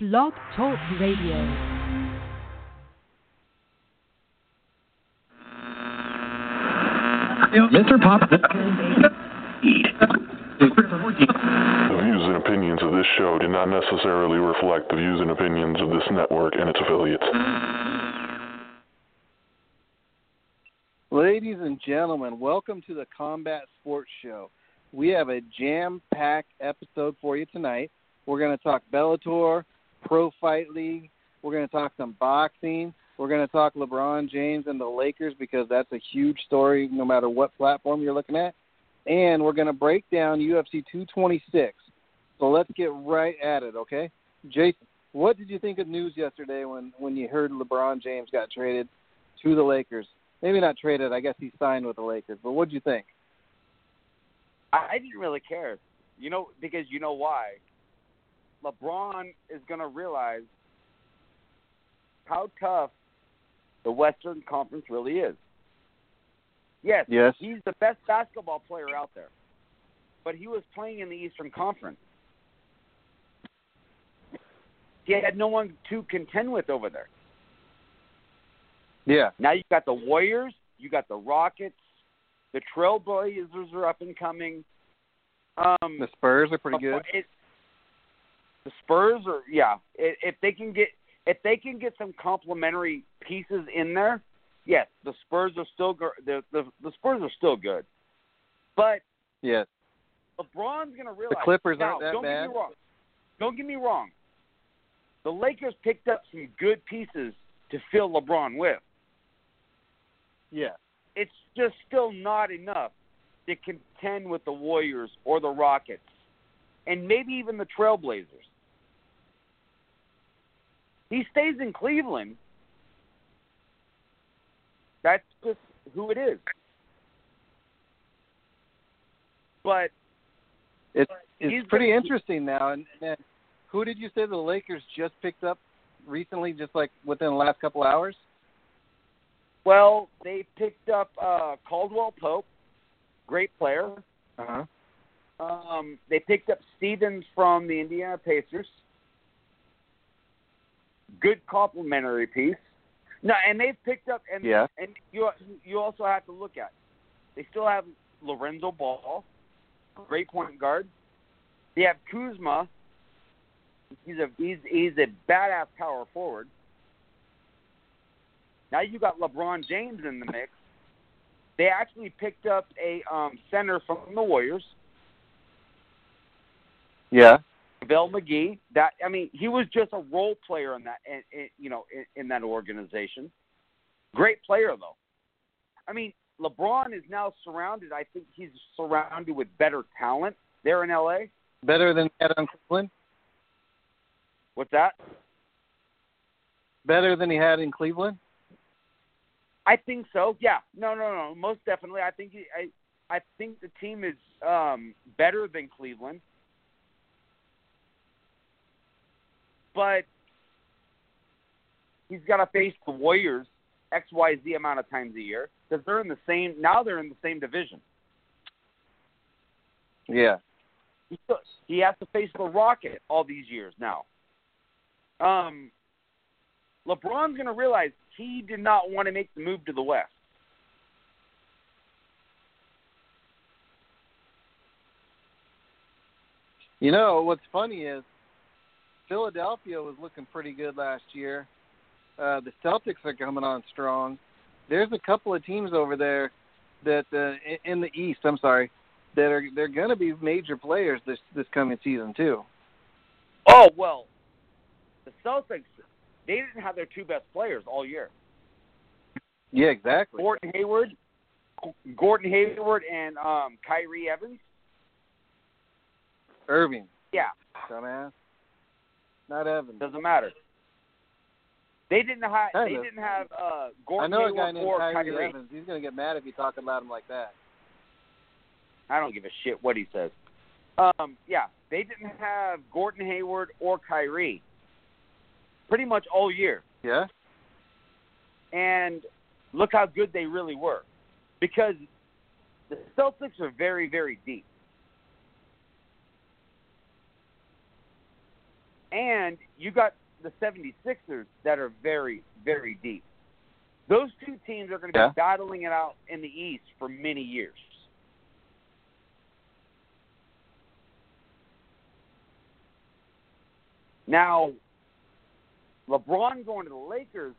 Blog Talk Radio. Mr. Pop. The views and opinions of this show do not necessarily reflect the views and opinions of this network and its affiliates. Ladies and gentlemen, welcome to the Combat Sports Show. We have a jam packed episode for you tonight. We're going to talk Bellator, Pro Fight League. We're going to talk some boxing. We're going to talk LeBron James and the Lakers because that's a huge story no matter what platform you're looking at. And we're going to break down UFC 226. So let's get right at it, okay? Jason, what did you think of news yesterday when, when you heard LeBron James got traded to the Lakers? Maybe not traded, I guess he signed with the Lakers, but what did you think? I didn't really care, you know, because you know why. LeBron is going to realize how tough the Western Conference really is. Yes, Yes. he's the best basketball player out there, but he was playing in the Eastern Conference. He had no one to contend with over there. Yeah. Now you got the Warriors, you got the Rockets, the Trailblazers are up and coming. Um, The Spurs are pretty good. it, the Spurs are yeah. If they can get if they can get some complementary pieces in there, yes, the Spurs are still the the, the Spurs are still good. But Yes. LeBron's going to realize the Clippers now, aren't that don't bad. Get me wrong. Don't get me wrong. The Lakers picked up some good pieces to fill LeBron with. Yeah. It's just still not enough to contend with the Warriors or the Rockets, and maybe even the Trailblazers. He stays in Cleveland. That's just who it is. But It's it's pretty gonna- interesting now. And, and who did you say the Lakers just picked up recently, just like within the last couple hours? well, they picked up uh, Caldwell Pope, great player. Uh huh. Um, they picked up Stevens from the Indiana Pacers. Good complimentary piece. No, and they've picked up and Yeah. and you you also have to look at. They still have Lorenzo Ball, great point guard. They have Kuzma. He's a he's he's a badass power forward. Now you got LeBron James in the mix. They actually picked up a um, center from the Warriors. Yeah. Bill McGee. That I mean, he was just a role player in that, in, in, you know, in, in that organization. Great player though. I mean, LeBron is now surrounded. I think he's surrounded with better talent there in LA. Better than he had on Cleveland. What's that? Better than he had in Cleveland. I think so. Yeah. No, no, no. Most definitely. I think he, I I think the team is um, better than Cleveland. But he's got to face the Warriors X Y Z amount of times a year because they're in the same. Now they're in the same division. Yeah. He, he has to face the Rocket all these years now. Um, LeBron's going to realize he did not want to make the move to the West. You know what's funny is Philadelphia was looking pretty good last year. Uh, the Celtics are coming on strong. There's a couple of teams over there that uh, in the East. I'm sorry, that are they're going to be major players this this coming season too. Oh well, the Celtics they didn't have their two best players all year. Yeah, exactly. Gordon Hayward, Gordon Hayward, and um, Kyrie Evans. Irving, Yeah, dumbass. Not Evans. doesn't matter. They didn't have Kind they of. didn't have uh, I Gordon know a guy named or Kyrie, Kyrie. Evans. He's going to get mad if you talk about him like that. I don't give a shit what he says. Um, yeah, they didn't have Gordon Hayward or Kyrie pretty much all year. Yeah. and look how good they really were. Because the Celtics are very, very deep. And you got the 76ers that are very, very deep. Those two teams are going to Yeah. be battling it out in the East for many years. Now, LeBron going to the Lakers,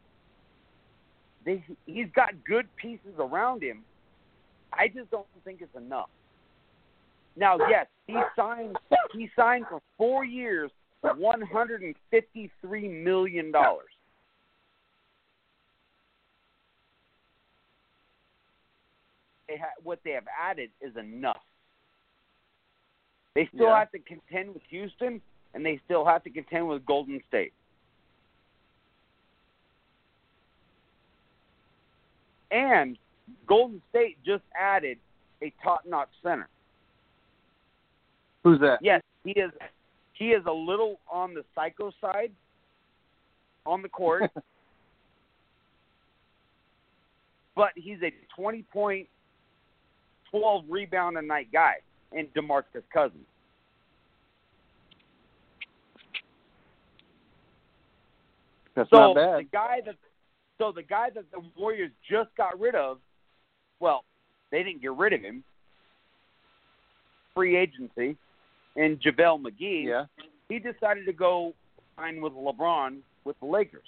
they he's got good pieces around him. I just don't think it's enough. Now, yes, he signed he signed for four years, one hundred and fifty three million dollars. They ha- what they have added is enough. They still Yeah. have to contend with Houston, and they still have to contend with Golden State. And Golden State just added a top-notch center. Who's that? Yes, he is. He is a little on the psycho side on the court, but he's a twenty-point, twelve rebound a night guy, and Demarcus Cousins. That's So not the guy that, so the guy that the Warriors just got rid of, well, they didn't get rid of him. Free agency, and JaVale McGee. Yeah. he decided to go sign with LeBron with the Lakers.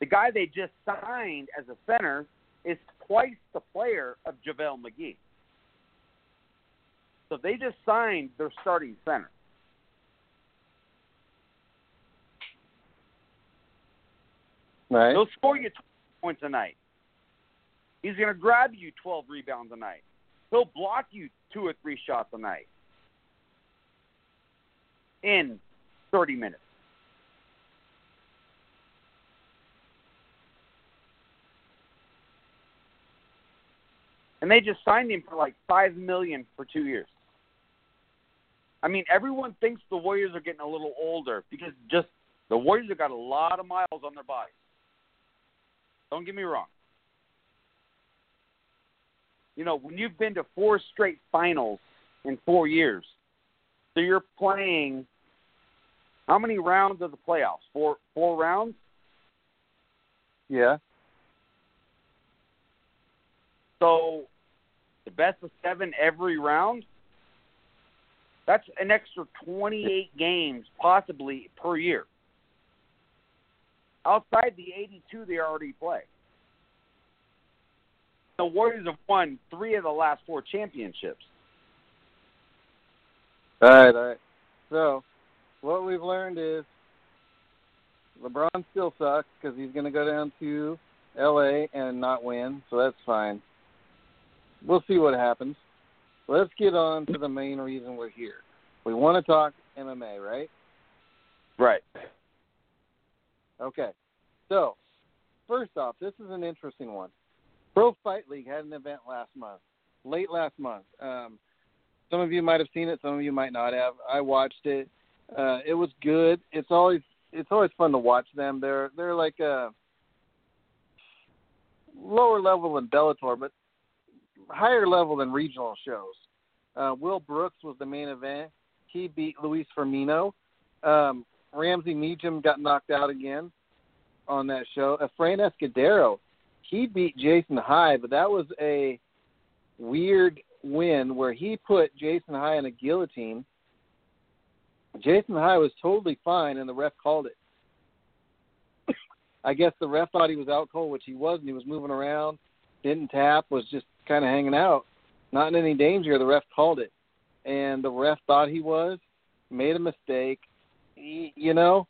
The guy they just signed as a center is twice the player of JaVale McGee. So they just signed their starting center. Right. He'll score you 20 points a night. He's going to grab you 12 rebounds a night. He'll block you two or three shots a night in 30 minutes. And they just signed him for like five million for two years. I mean, everyone thinks the Warriors are getting a little older because just the Warriors have got a lot of miles on their bodies. Don't get me wrong. You know, when you've been to four straight finals in four years, so you're playing how many rounds of the playoffs? Four four rounds? Yeah. So the best of seven every round. That's an extra 28 games possibly per year. Outside the 82 they already play. The Warriors have won three of the last four championships. All right, all right. So, what we've learned is LeBron still sucks because he's going to go down to L.A. and not win, so that's fine. We'll see what happens. Let's get on to the main reason we're here. We want to talk MMA, right? Right. Okay. So, first off, this is an interesting one. Pro Fight League had an event last month, late last month. Um, some of you might have seen it, some of you might not have. I watched it. Uh, it was good. It's always it's always fun to watch them. They're they're like a lower level than Bellator, but higher level than regional shows. Uh, Will Brooks was the main event. He beat Luis Firmino. Um, Ramsey Meacham got knocked out again on that show. Efrain Escudero, he beat Jason High, but that was a weird win where he put Jason High in a guillotine. Jason High was totally fine, and the ref called it. I guess the ref thought he was out cold, which he wasn't. He was moving around, didn't tap, was just kind of hanging out, not in any danger. The ref called it, and the ref thought he was, made a mistake. You know,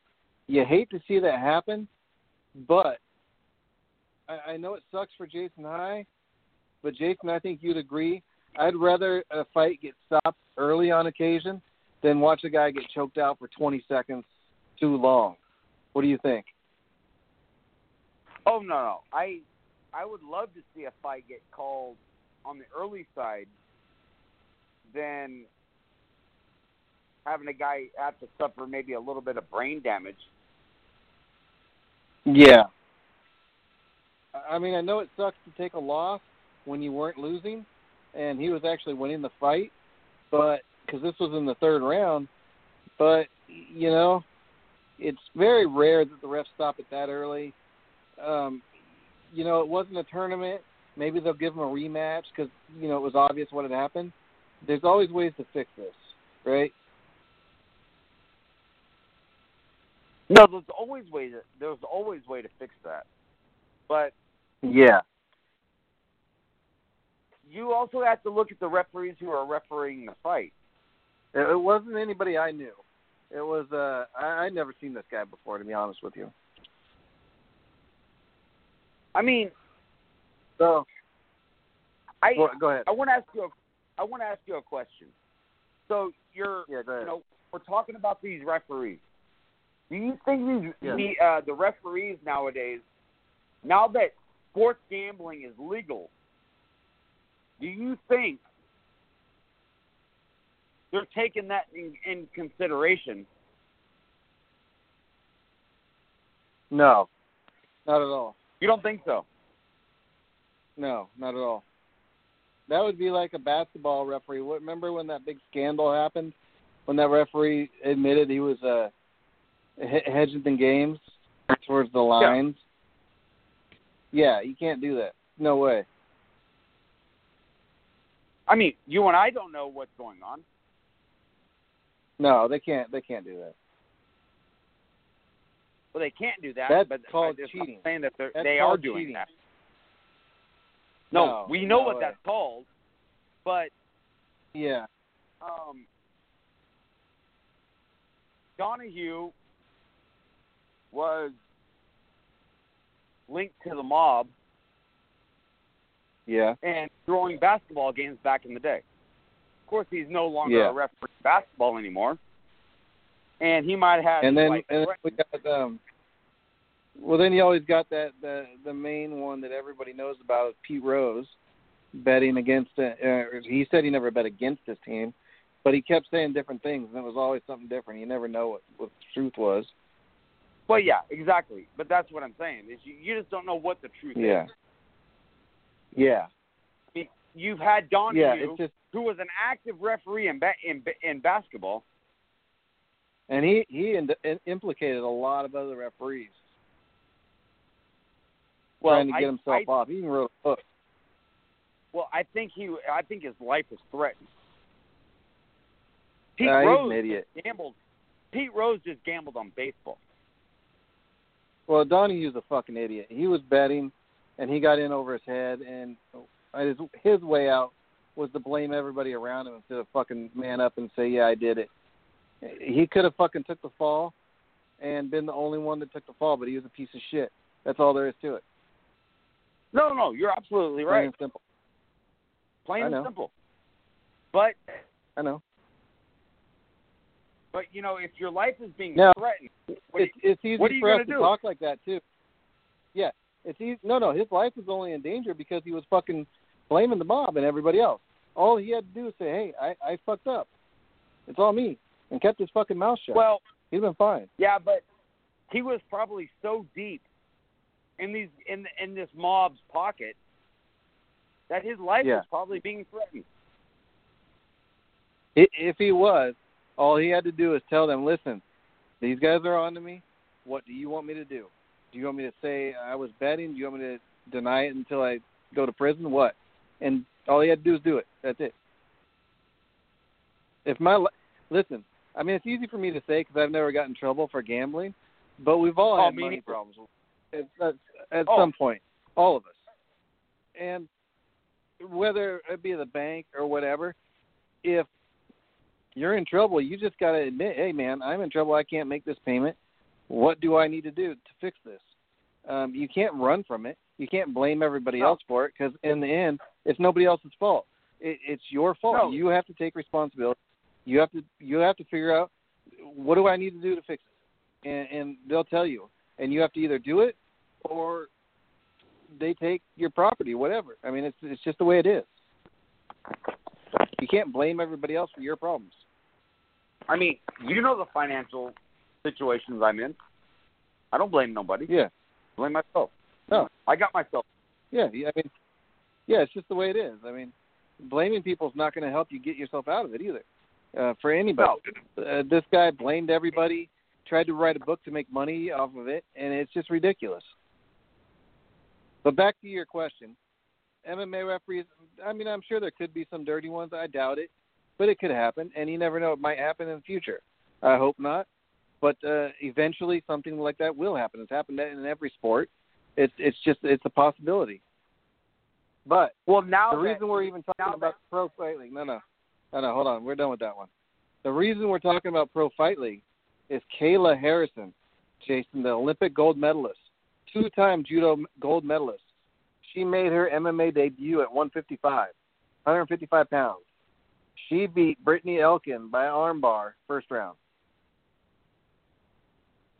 you hate to see that happen, but I, I know it sucks for Jason High, but Jason, I think you'd agree. I'd rather a fight get stopped early on occasion than watch a guy get choked out for 20 seconds too long. What do you think? Oh no, no. I I would love to see a fight get called on the early side than having a guy have to suffer maybe a little bit of brain damage. Yeah. I mean, I know it sucks to take a loss when you weren't losing, and he was actually winning the fight, but because this was in the third round, but you know, it's very rare that the refs stop it that early. Um, you know, it wasn't a tournament. Maybe they'll give them a rematch because you know it was obvious what had happened. There's always ways to fix this, right? No, there's always way to there's always way to fix that. But Yeah. you also have to look at the referees who are refereeing the fight. It, wasn't anybody I knew. It was uh I I'd never seen this guy before to be honest with you. I mean, So I go, go ahead. I want to ask you a, I want to ask you a question. So you're Yeah, you know we're talking about these referees. Do you think these Yeah. the uh, the referees nowadays, now that sports gambling is legal, do you think they're taking that in, in consideration? No. Not at all. You don't think so? No, not at all. That would be like a basketball referee. What remember when that big scandal happened? When that referee admitted he was uh, he- hedging the games towards the lines. Yeah. you can't do that. No way. I mean, you and I don't know what's going on. No, they can't. They can't do that. Well, they can't do that. That's but called I'm cheating. saying that they're, That's they are doing cheating. that. No, No, we know no what way. that's called, but Yeah. um, Donahue was linked to the mob Yeah. and throwing basketball games back in the day. Course, he's no longer Yeah. a referee basketball anymore, and he might have. and then and then we got um well then you always got that the the main one that everybody knows about is Pete Rose betting against uh, he said he never bet against his team but he kept saying different things and it was always something different you never know what what the truth was Well, yeah, exactly. But that's what I'm saying is you, you just don't know what the truth yeah is. yeah you've had Donahue, yeah just who was an active referee in ba- in in basketball. and he he in, in, implicated a lot of other referees Well, trying to get I, himself I, off he even wrote a book Well, I think he. I think his life is threatened. Pete Uh, Rose an idiot. just gambled. Pete Rose just gambled on baseball. Well, Donahue's a fucking idiot. He was betting, and he got in over his head, and his his way out was to blame everybody around him instead of fucking man up and say, "Yeah, I did it." He could have fucking took the fall, and been the only one that took the fall, but he was a piece of shit. That's all there is to it. No, no, you're absolutely right. Plain and simple. Plain and simple. But I know. but you know, if your life is being Now, threatened, what It's it's easy what are you for us gonna talk like that too. Yeah, it's easy. No, no, his life was only in danger because he was fucking blaming the mob and everybody else. All he had to do was say, "Hey, I I fucked up. It's all me," and kept his fucking mouth shut. well, He's been fine. yeah, but he was probably so deep in these in in this mob's pocket that his life Yeah. was probably being threatened. If he was, all he had to do is tell them, "Listen, these guys are on to me. What do you want me to do? Do you want me to say I was betting? Do you want me to deny it until I go to prison? What?" And all he had to do is do it. That's it. If my li- listen, I mean, it's easy for me to say because I've never gotten in trouble for gambling, but we've all Oh, had money problems at, at, at Oh. some point, all of us. And whether it be the bank or whatever, if you're in trouble, you just got to admit, hey, man, I'm in trouble. I can't make this payment. What do I need to do to fix this? Um, you can't run from it. You can't blame everybody No. else for it because in the end, it's nobody else's fault. It, it's your fault. No. You have to take responsibility. You have to you have to figure out what do I need to do to fix it, and, and they'll tell you. And you have to either do it or they take your property, whatever. I mean, it's it's just the way it is. You can't blame everybody else for your problems. I mean, you know the financial situations I'm in. I don't blame nobody. Yeah, Blame myself. No. I got myself. yeah. I mean, yeah, it's just the way it is. I mean, blaming people is not going to help you get yourself out of it either. uh, for anybody. No. Uh, this guy blamed everybody, tried to write a book to make money off of it, and it's just ridiculous. But back to your question, MMA referees. I mean, I'm sure there could be some dirty ones. I doubt it, but it could happen, and you never know. It might happen in the future. I hope not, but uh, eventually something like that will happen. It's happened in every sport. It's it's just it's a possibility. But well, now the that, reason we're even talking about pro fight league, no, no, no, no, hold on, we're done with that one. The reason we're talking about pro fight league is Kayla Harrison, Jason, the Olympic gold medalist, two-time judo gold medalist. She made her MMA debut at 155, 155 pounds. She beat Brittney Elkin by armbar first round.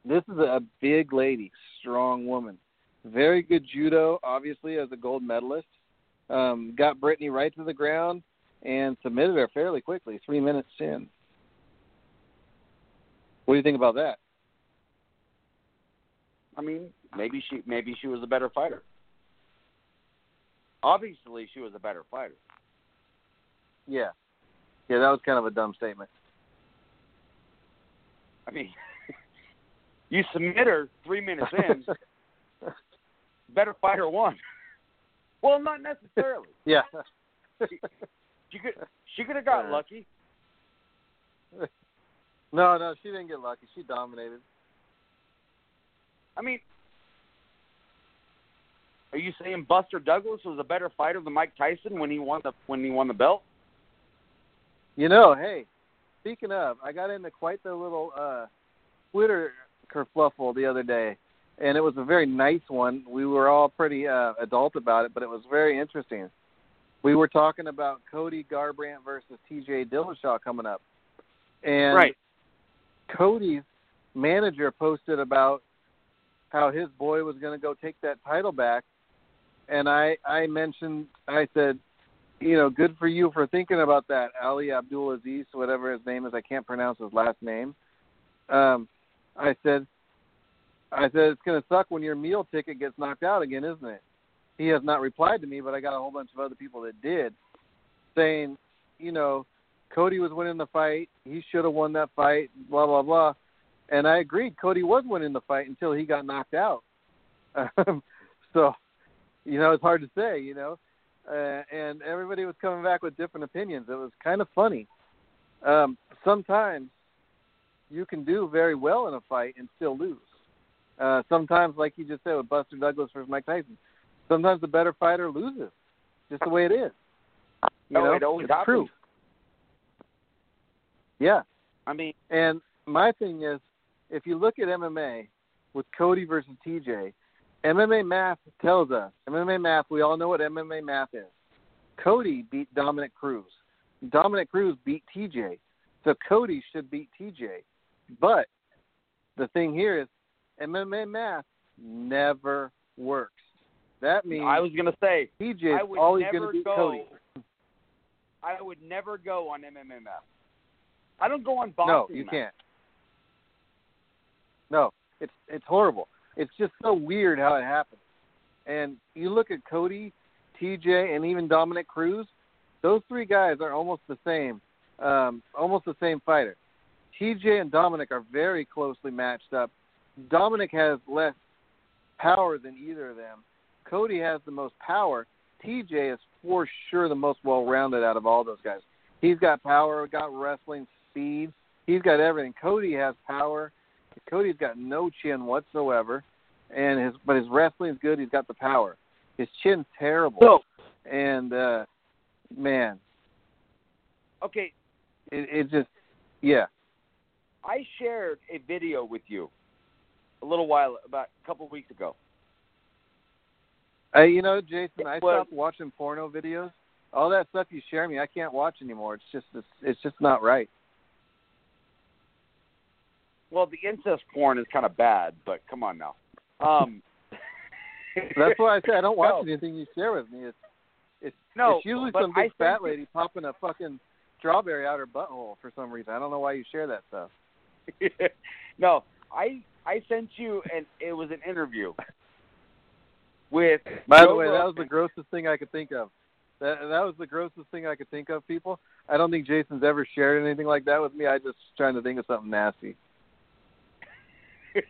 This is a big lady, strong woman. Very good judo, obviously, as a gold medalist. Um, got Brittney right to the ground and submitted her fairly quickly, three minutes in. What do you think about that? I mean, maybe she maybe she was a better fighter. Obviously, she was a better fighter. Yeah, yeah, that was kind of a dumb statement. I mean, you submit her three minutes in, better fighter won. Well, not necessarily. yeah. She she could she could have got Yeah. lucky. No, no, she didn't get lucky. She dominated. I mean, are you saying Buster Douglas was a better fighter than Mike Tyson when he won the when he won the belt? You know, hey, speaking of, I got into quite the little uh Twitter kerfluffle the other day, and it was a very nice one. We were all pretty uh, adult about it, but it was very interesting. We were talking about Cody Garbrandt versus T.J. Dillashaw coming up, and Right. Cody's manager posted about how his boy was going to go take that title back, and I I mentioned I said, you know, good for you for thinking about that, Ali Abdelaziz, whatever his name is. I can't pronounce his last name. Um, I said, I said it's going to suck when your meal ticket gets knocked out again, isn't it? He has not replied to me, but I got a whole bunch of other people that did, saying, you know, Cody was winning the fight. He should have won that fight. Blah blah blah. And I agreed. Cody was winning the fight until he got knocked out. Um, so, you know, it's hard to say. You know, uh, and everybody was coming back with different opinions. It was kind of funny. Um, sometimes you can do very well in a fight and still lose. Uh, sometimes, like you just said with Buster Douglas versus Mike Tyson, sometimes the better fighter loses. Just the way it is. You No, know, it always it's happens. true. Yeah, I mean, and my thing is, if you look at MMA with Cody versus TJ, MMA math tells us, MMA math, we all know what MMA math is. Cody beat Dominick Cruz. Dominick Cruz beat TJ. So Cody should beat TJ. But the thing here is, MMA math never works. That means I was gonna say TJ is always going to beat go. Cody. I would never go on MMA math. I don't go on boxing. No, you math. can't. No, it's it's horrible. It's just so weird how it happens. And you look at Cody, TJ, and even Dominick Cruz. Those three guys are almost the same, um, almost the same fighter. TJ and Dominick are very closely matched up. Dominick has less power than either of them. Cody has the most power. TJ is for sure the most well-rounded out of all those guys. He's got power, got wrestling speed. He's got everything. Cody has power. Cody's got no chin whatsoever, and his but his wrestling's good. He's got the power. His chin's terrible, So and uh man, okay, it, it just yeah. I shared a video with you a little while about a couple weeks ago. Hey, you know, Jason, I Well- stopped watching porno videos. All that stuff you share me, I can't watch anymore. It's just it's, it's just not right. Well, the incest porn is kind of bad, but come on now. Um, That's why I say I don't watch No. anything you share with me. It's it's No, it's usually some big fat lady popping a fucking strawberry out her butthole for some reason. I don't know why you share that stuff. no, I I sent you and it was an interview with. By the way, that was the grossest thing I could think of. That that was the grossest thing I could think of. People, I don't think Jason's ever shared anything like that with me. I just trying to think of something nasty.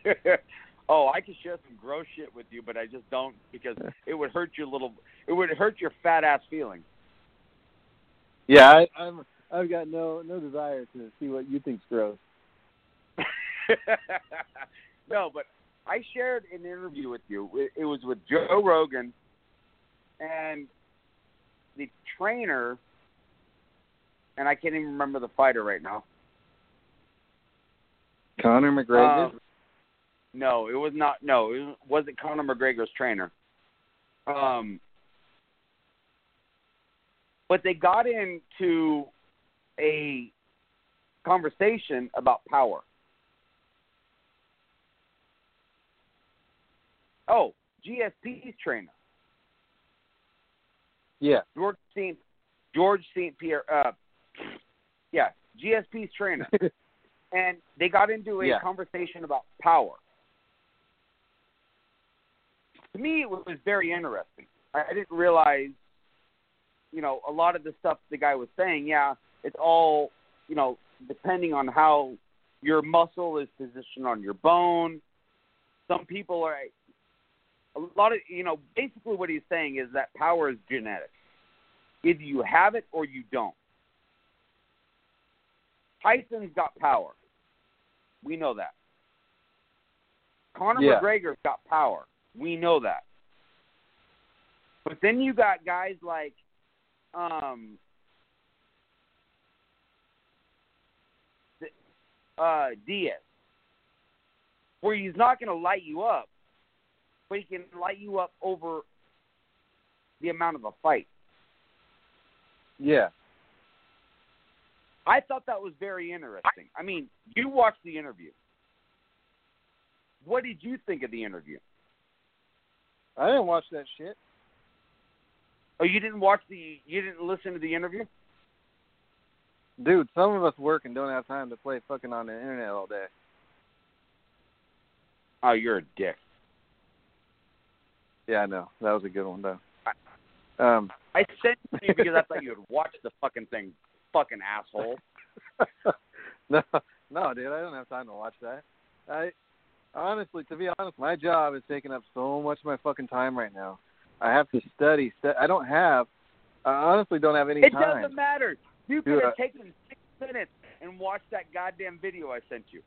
oh, I could share some gross shit with you, but I just don't because it would hurt your little. It would hurt your fat ass feelings. Yeah, I, I'm. I've got no no desire to see what you think's gross. no, but I shared an interview with you. It, was with Joe Rogan, and the trainer, and I can't even remember the fighter right now. Conor McGregor. Um, no, it was not. No, it wasn't Conor McGregor's trainer. Um, but they got into a conversation about power. Oh, GSP's trainer. Yeah. George St. George St. Pierre. Uh, yeah, GSP's trainer. and they got into a Yeah. conversation about power. To me, it was very interesting. I I didn't realize, you know, a lot of the stuff the guy was saying. Yeah, it's all, you know, depending on how your muscle is positioned on your bone. Some people are a lot of you know basically what he's saying is that power is genetic either you have it or you don't. Tyson's got power. We know that. Conor Yeah. mcgregor's got power. We know that. But then you got guys like um uh diaz where he's not going to light you up but he can light you up over the amount of a fight. Yeah. I thought that was very interesting. I mean, you watched the interview. What did you think of the interview? I didn't watch that shit. Oh, you didn't watch the you didn't listen to the interview? Dude, some of us work and don't have time to play fucking on the internet all day. Oh, you're a dick. Yeah, I know. That was a good one though. Um I sent it to you because I thought you would watch the fucking thing, fucking asshole. no, no, dude, I don't have time to watch that. I honestly, to be honest, my job is taking up so much of my fucking time right now. I have to study. Stu- I don't have. I honestly don't have any It time. doesn't matter. You could have taken six minutes and watched that goddamn video I sent you.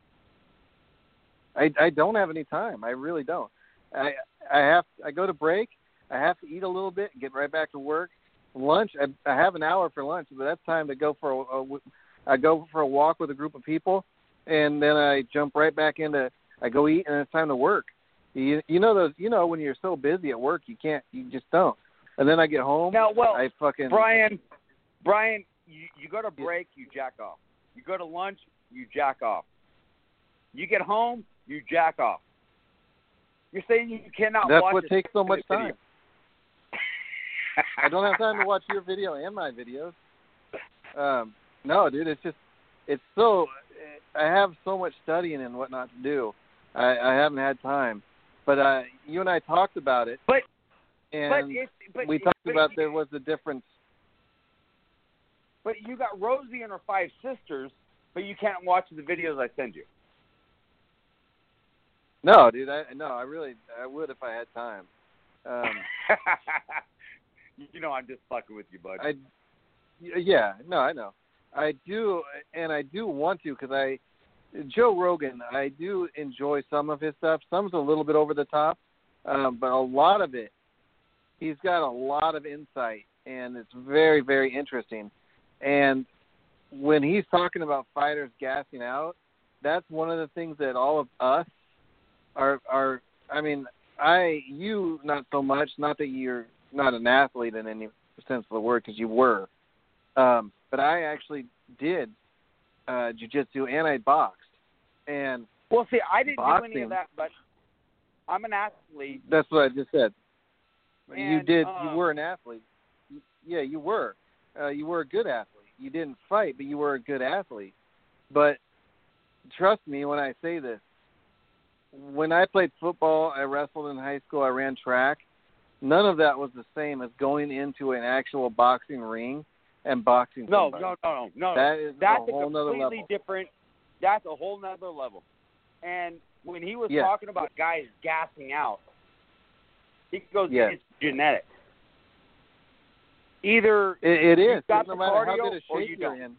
I I don't have any time. I really don't. I I have I go to break. I have to eat a little bit, get right back to work. Lunch, I, I have an hour for lunch, but that's time to go for a, a I go for a walk with a group of people, and then I jump right back into I go eat, and it's time to work. You you know those you know when you're so busy at work you can't you just don't. And then I get home. Now, well, I fucking Brian, Brian, you, you go to break, you jack off. You go to lunch, you jack off. You get home, you jack off. You're saying you cannot watch it. that's watch what takes so much time. I don't have time to watch your video and my videos. Um, no, dude, it's just it's so I have so much studying and whatnot to do. I, I haven't had time, but uh, you and I talked about it, But and but but we talked but, about there was a difference. But you got Rosie and her five sisters, but you can't watch the videos I send you. No, dude, I no, I really I would if I had time. Um, you know I'm just fucking with you, bud. I yeah, no, I know. I do, and I do want to because I Joe Rogan. I do enjoy some of his stuff. Some's a little bit over the top, um, but a lot of it, he's got a lot of insight, and it's very, very interesting. And when he's talking about fighters gassing out, that's one of the things that all of us are are. I mean, I you not so much. Not that you're not an athlete in any sense of the word because you were. Um, but I actually did uh, jujitsu and I boxed, and well, see, I didn't do any of that, but I'm an athlete. that's what I just said. you did. uh, you were an athlete. Yeah, you were. Uh, you were a good athlete. You didn't fight, but you were a good athlete. But trust me when I say this. When I played football, I wrestled in high school. I ran track. none of that was the same as going into an actual boxing ring and boxing. No, somebody. no, no, no, no. That is That's a whole nother completely level. different. That's a whole nother level. And when he was Yeah. talking about guys gassing out, he goes, Yeah. "It's genetic. Either It, it is. got no the matter how good a shape you you're in.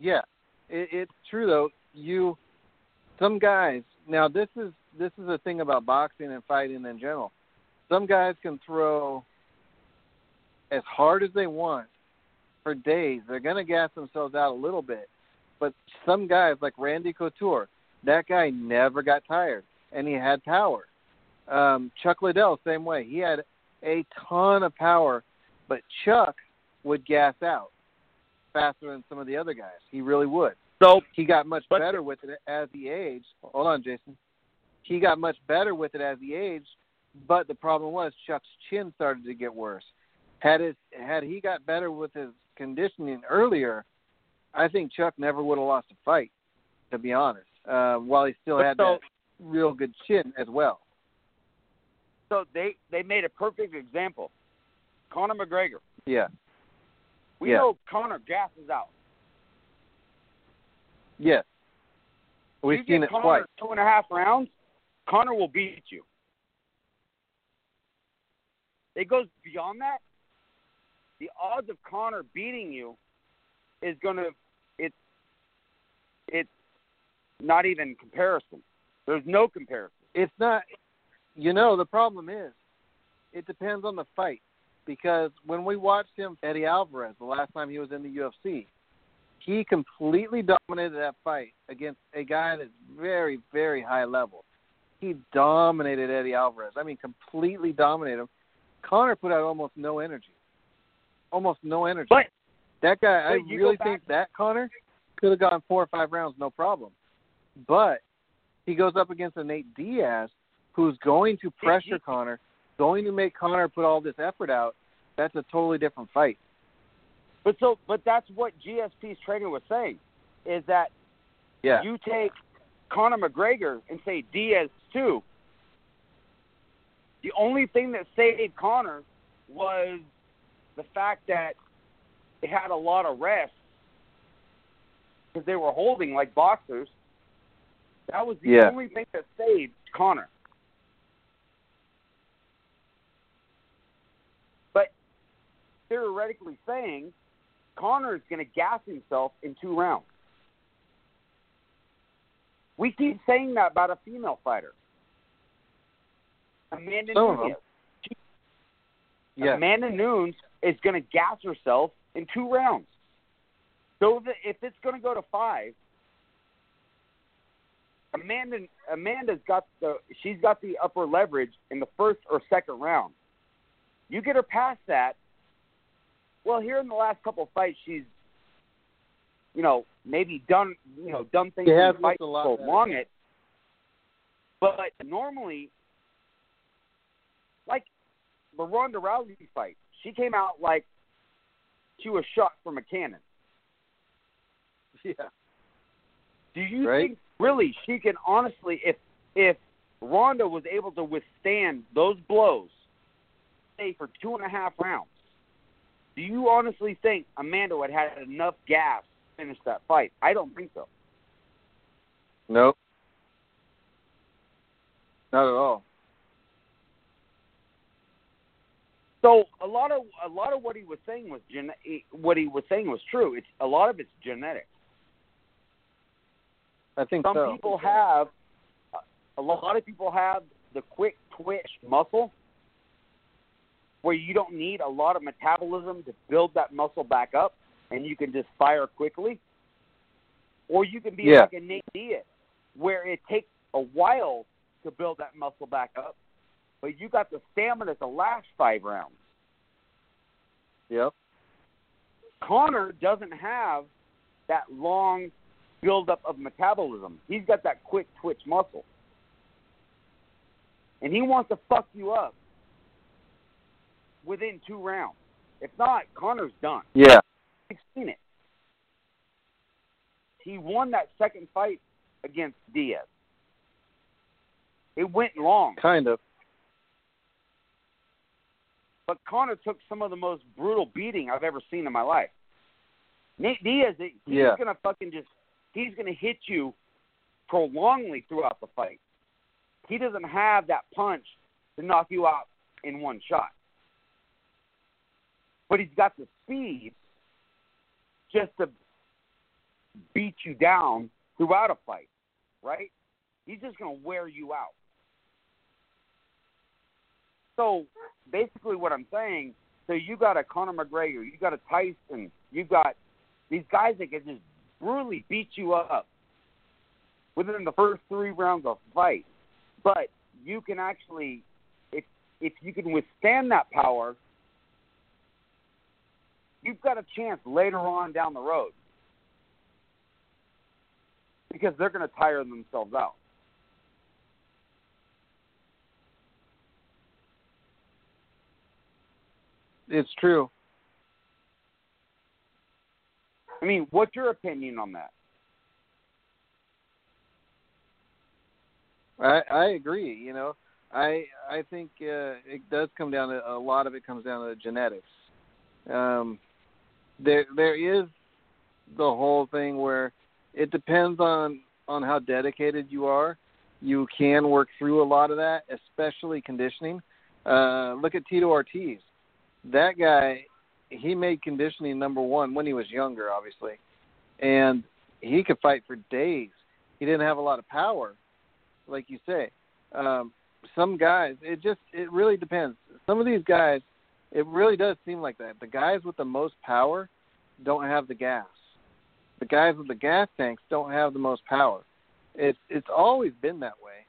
Yeah, it, it's true though. You, some guys. Now this is this is a thing about boxing and fighting in general. Some guys can throw as hard as they want for days. They're gonna gas themselves out a little bit, but some guys like Randy Couture, that guy never got tired and he had power. Um, Chuck Liddell, same way. He had a ton of power but Chuck would gas out faster than some of the other guys. He really would. So He got much better with it as he aged. Hold on, Jason. He got much better with it as he aged, but the problem was Chuck's chin started to get worse. Had his had he got better with his conditioning earlier, I think Chuck never would have lost a fight. To be honest, uh, while he still had so- that real good chin as well. so they they made a perfect example. Conor McGregor. Yeah, We Yeah. know Conor gasses out. Yes. We've you seen it Conor twice. two and a half rounds, Conor will beat you. It goes beyond that. The odds of Conor beating you is gonna it's it's not even comparison. There's no comparison. it's not you know the problem is it depends on the fight because when we watched him Eddie Alvarez the last time he was in the UFC he completely dominated that fight against a guy that's very very high level. He dominated Eddie Alvarez. I mean completely dominated him. Conor put out almost no energy. Almost no energy. But that guy I really think that Conor could have gone four or five rounds no problem. But he goes up against a Nate Diaz who's going to pressure Conor, going to make Conor put all this effort out. That's a totally different fight. But so but that's what GSP's trainer was saying is that Yeah. you take Conor McGregor and say Diaz too. The only thing that saved Conor was the fact that they had a lot of rest because they were holding like boxers. That was the Yeah. only thing that saved Conor. But theoretically saying, Conor is going to gas himself in two rounds. We keep saying that about a female fighter. Amanda Some Nunes. Yeah. Amanda Nunes is going to gas herself in two rounds. So if it's going to go to five, Amanda Amanda's got the she's got the upper leverage in the first or second round. You get her past that. Well, here in the last couple of fights, she's you know maybe done you know done things She in has the fight looked a lot prolong it. But normally, like the Ronda Rousey fight, she came out like she was shot from a cannon. Yeah. Do you Right. think really she can honestly, if if Ronda was able to withstand those blows, say for two and a half rounds, do you honestly think Amanda would have had enough gas to finish that fight? I don't think so. No. Not at all. So a lot of a lot of what he was saying was gen- what he was saying was true. It's a lot of it's genetic. I think Some so. people have a lot of people have the quick twitch muscle where you don't need a lot of metabolism to build that muscle back up and you can just fire quickly. Or you can be Yeah. like a Nate Diaz where it takes a while to build that muscle back up, but you got the stamina to last five rounds. Yep. Conor doesn't have that long buildup of metabolism. He's got that quick twitch muscle. And he wants to fuck you up within two rounds. If not, Conor's done. Yeah. I've seen it. He won that second fight against Diaz. It went long. Kind of. but Conor took some of the most brutal beating I've ever seen in my life. Nate Diaz, he's Yeah. gonna fucking just he's gonna hit you prolongly throughout the fight. He doesn't have that punch to knock you out in one shot. But he's got the speed just to beat you down throughout a fight, right? He's just going to wear you out. So basically, what I'm saying, so you got a Conor McGregor, you got a Tyson, you got these guys that can just brutally beat you up within the first three rounds of fight. But you can actually, if if you can withstand that power, you've got a chance later on down the road because they're going to tire themselves out. It's true. I mean, what's your opinion on that? I I agree. You know, I I think uh, it does come down to a lot of it comes down to genetics. Um, there there is the whole thing where it depends on on how dedicated you are. You can work through a lot of that, especially conditioning. Uh, look at Tito Ortiz. That guy, he made conditioning number one when he was younger, obviously, and he could fight for days. He didn't have a lot of power, like you say. Um, some guys, it just it really depends. Some of these guys, it really does seem like that. The guys with the most power don't have the gas. The guys with the gas tanks don't have the most power. It's it's always been that way.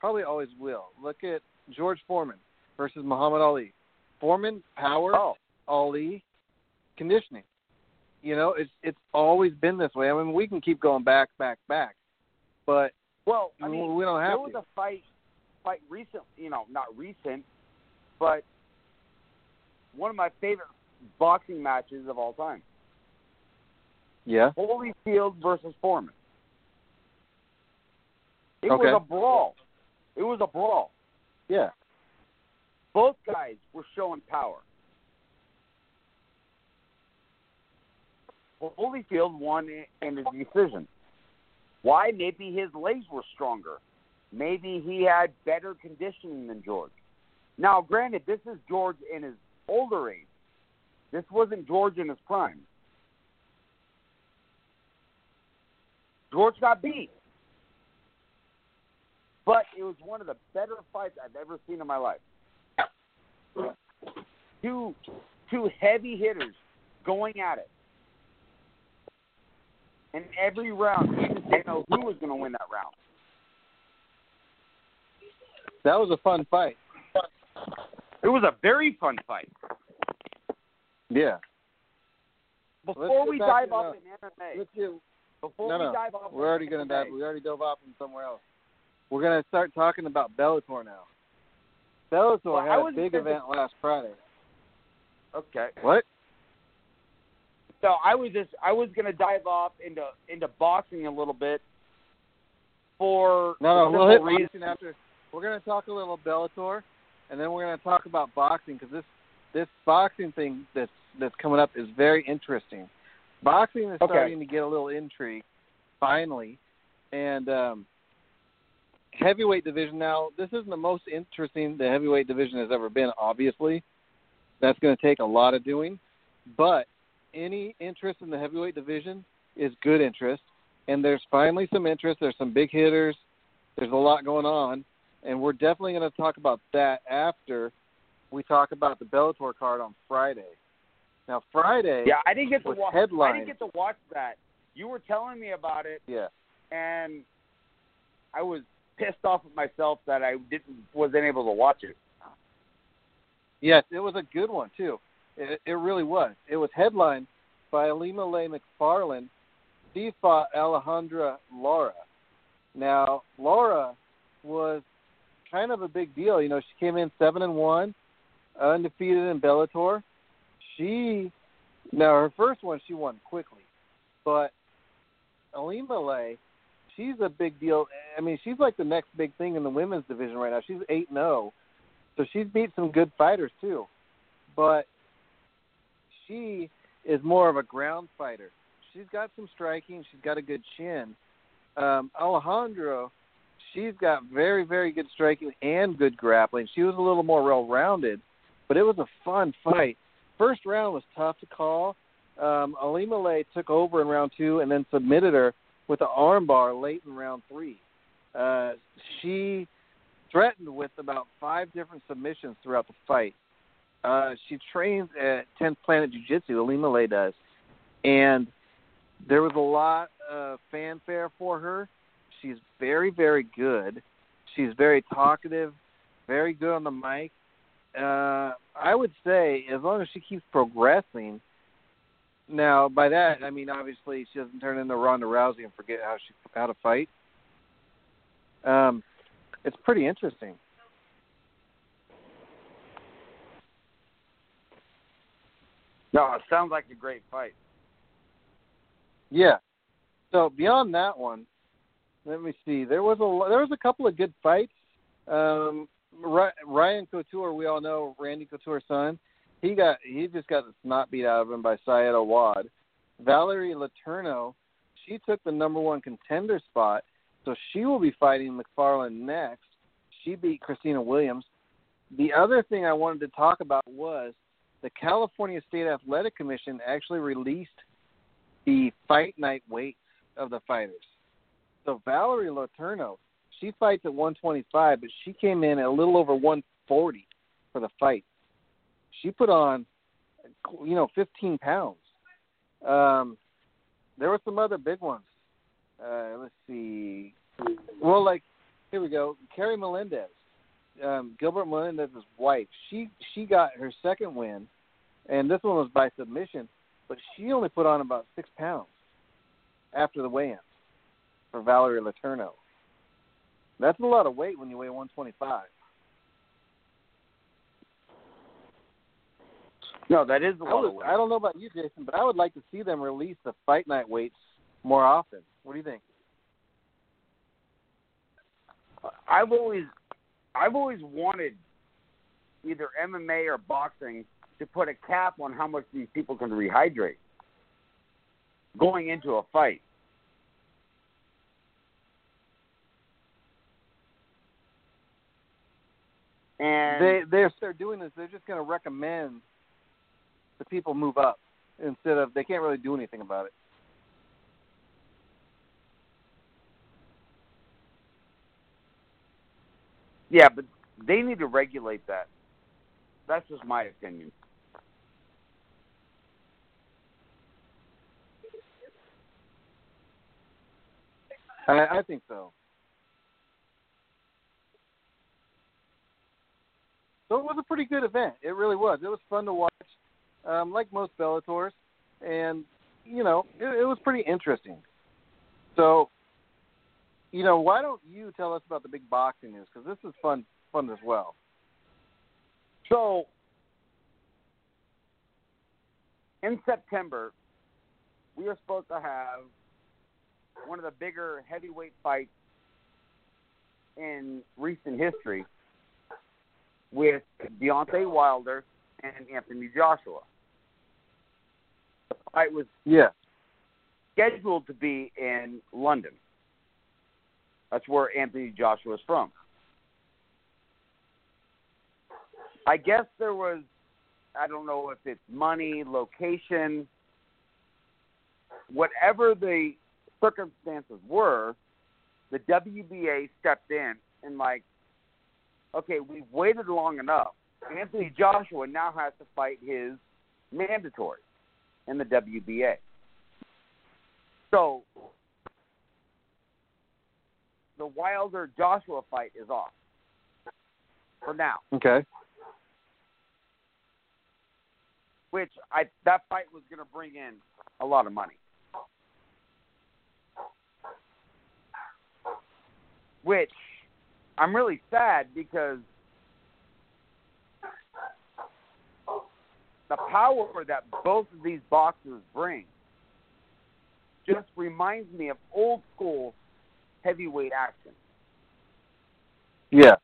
Probably always will. Look at George Foreman versus Muhammad Ali. Foreman power, Oh, Ali conditioning. You know, it's it's always been this way. I mean, we can keep going back, back, back, but well, I mean, we don't have to there was to. a fight, fight recent, you know, not recent, but one of my favorite boxing matches of all time: yeah, Holyfield versus Foreman. It Okay. was a brawl. It was a brawl. yeah, Both guys were showing power. Holyfield won in a decision. Why? Maybe his legs were stronger. Maybe he had better conditioning than George. Now, granted, this is George in his older age. This wasn't George in his prime. George got beat. But it was one of the better fights I've ever seen in my life. Two two heavy hitters going at it. And every round, you didn't know who was going to win that round. that was a fun fight. It was a very fun fight. Yeah, Before we dive to- off in MMA, do. before no, we no, dive off, we're already gonna MMA, dive. We already dove off from somewhere else. We're gonna start talking about Bellator now. Bellator Well, had a big event last Friday. Okay. What? So I was just I was going to dive off into into boxing a little bit for No, no, we'll hit reason- after. We're gonna talk a little Bellator, and then we're gonna talk about boxing because this this boxing thing that's that's coming up is very interesting. Boxing is Okay. starting to get a little intrigue, finally, and um, heavyweight division now. This isn't the most interesting the heavyweight division has ever been. Obviously, that's going to take a lot of doing, but any interest in the heavyweight division is good interest, and there's finally some interest. There's some big hitters. There's a lot going on, and we're definitely going to talk about that after we talk about the Bellator card on Friday. Now, Friday, Yeah, I didn't get to watch. I didn't get to watch that. You were telling me about it, yeah, and I was pissed off at myself that I didn't wasn't able to watch it. yes, it was a good one too. It, it really was. It was headlined by Ilima-Lei Macfarlane. She fought Alejandra Lara. Now, Lara was kind of a big deal. You know, she came in seven and one, undefeated in Bellator. She now her first one she won quickly, but Ilima-Lei, she's a big deal. I mean, she's like the next big thing in the women's division right now. She's eight and zero, so she's beat some good fighters too. but she is more of a ground fighter. She's got some striking. She's got a good chin. Um, Alejandro, she's got very, very good striking and good grappling. She was a little more well-rounded, but it was a fun fight. First round was tough to call. Um, Ilima-Lei took over in round two and then submitted her with an armbar late in round three. Uh, she threatened with about five different submissions throughout the fight. Uh, she trains at 10th Planet Jiu Jitsu, Ilima-Lei does. And there was a lot of fanfare for her. She's very, very good. She's very talkative, very good on the mic. Uh, I would say as long as she keeps progressing. Now, by that I mean obviously she doesn't turn into Ronda Rousey and forget how she how to fight. Um, it's pretty interesting. No, it sounds like a great fight. Yeah. So beyond that one, let me see. There was a there was a couple of good fights. Um, Ryan Couture, we all know Randy Couture's son. He got he just got the snot beat out of him by Saad Awad. Valerie Letourneau, she took the number one contender spot, so she will be fighting Macfarlane next. She beat Christina Williams. The other thing I wanted to talk about was the California State Athletic Commission actually released the fight night weights of the fighters. So Valerie Letourneau, she fights at 125, but she came in at a little over 140 for the fight. She put on, you know, 15 pounds. Um, there were some other big ones. Uh, let's see. Well, like here we go. Keri Melendez, um, Gilbert Melendez's wife. She she got her second win and this one was by submission, but she only put on about six pounds after the weigh-in for Valerie Letourneau. That's a lot of weight when you weigh 125. No, that is a lot I, weight. I don't know about you, Jason, but I would like to see them release the fight night weights more often. What do you think? I've always, I've always wanted either MMA or boxing to put a cap on how much these people can rehydrate going into a fight. And they they're they're doing this. They're just going to recommend the people move up instead of they can't really do anything about it. Yeah, but they need to regulate that. That's just my opinion. I, I think so. So it was a pretty good event. It really was. It was fun to watch, um, like most Bellators, and you know, it, it was pretty interesting. So, you know, why don't you tell us about the big boxing news? Because this is fun, fun as well. So, in September, we are supposed to have one of the bigger heavyweight fights in recent history with Deontay Wilder and Anthony Joshua. The fight was yeah scheduled to be in London. That's where Anthony Joshua is from. I guess there was, I don't know if it's money, location, whatever the circumstances were, the WBA stepped in and like, okay, we've waited long enough. Anthony Joshua now has to fight his mandatory in the WBA. So the Wilder Joshua fight is off for now. Okay. Which I that fight was going to bring in a lot of money. which I'm really sad because the power that both of these boxers bring just reminds me of old school heavyweight action. Yeah.